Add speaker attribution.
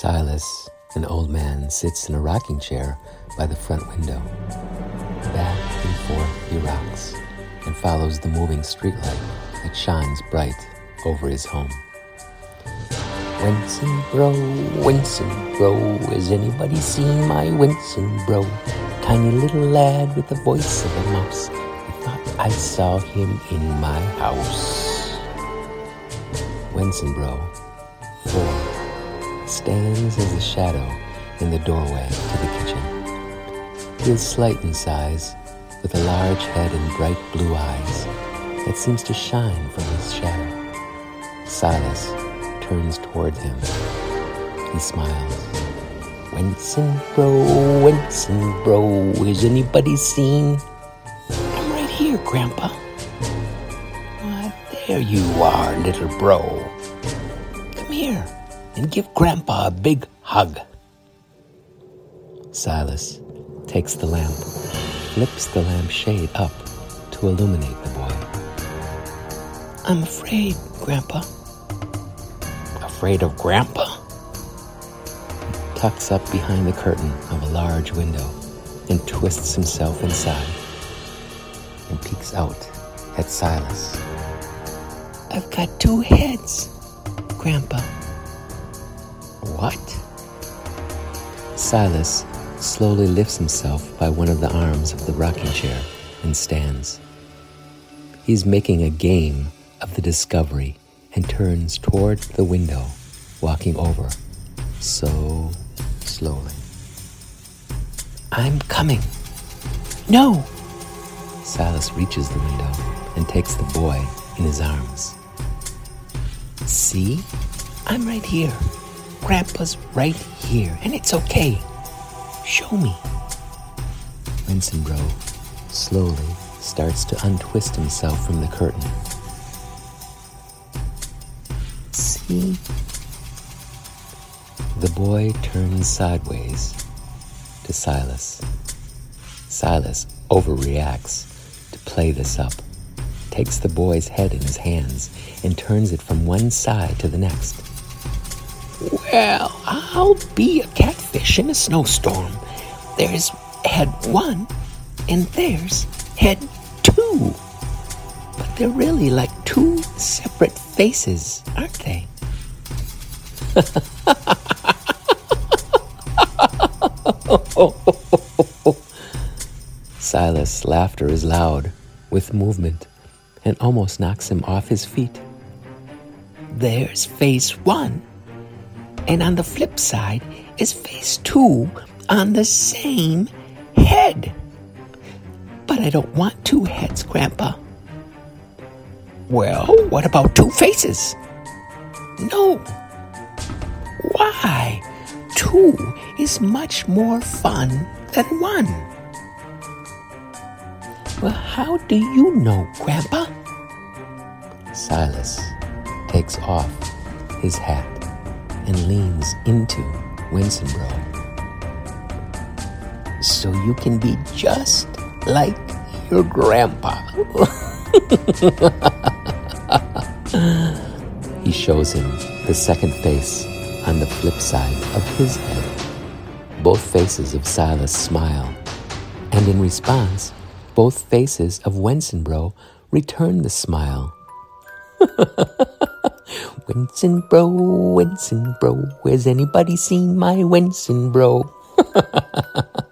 Speaker 1: Silas, an old man, sits in a rocking chair by the front window. Back and forth he rocks and follows the moving streetlight that shines bright over his home. Winston bro, Winston bro, has anybody seen my Winston bro? Tiny little lad with the voice of a mouse. I thought I saw him in my house. Winston bro, stands as a shadow in the doorway to the kitchen. He is slight in size, with a large head and bright blue eyes that seems to shine from his shadow. Silas turns toward him. He smiles. Winston bro, Winston bro, is anybody seen? I'm right here, Grandpa. Why, there you are, little bro. Come here and give Grandpa a big hug. Silas takes the lamp, flips the lamp shade up to illuminate the boy. I'm afraid, Grandpa. Afraid of Grandpa? He tucks up behind the curtain of a large window and twists himself inside and peeks out at Silas. I've got two heads, Grandpa. What? Silas slowly lifts himself by one of the arms of the rocking chair and stands. He's making a game of the discovery and turns toward the window, walking over so slowly. I'm coming. No! Silas reaches the window and takes the boy in his arms. See? I'm right here. Grandpa's right here, and it's okay. Show me. Winston Bro slowly starts to untwist himself from the curtain. See? The boy turns sideways to Silas. Silas overreacts to play this up, takes the boy's head in his hands, and turns it from one side to the next. Well, I'll be a catfish in a snowstorm. There's head one, and there's head two. But they're really like two separate faces, aren't they? Silas' laughter is loud, with movement, and almost knocks him off his feet. There's face one, and on the flip side is face two on the same head. But I don't want two heads, Grandpa. Well, what about two faces? No. Why? Two is much more fun than one. Well, how do you know, Grandpa? Silas takes off his hat and leans into Winstonbro. So you can be just like your grandpa. he shows him the second face on the flip side of his head. Both faces of Silas smile, and in response, both faces of Wensenbro return the smile. Wensenbro, bro. has anybody seen my Wensenbro?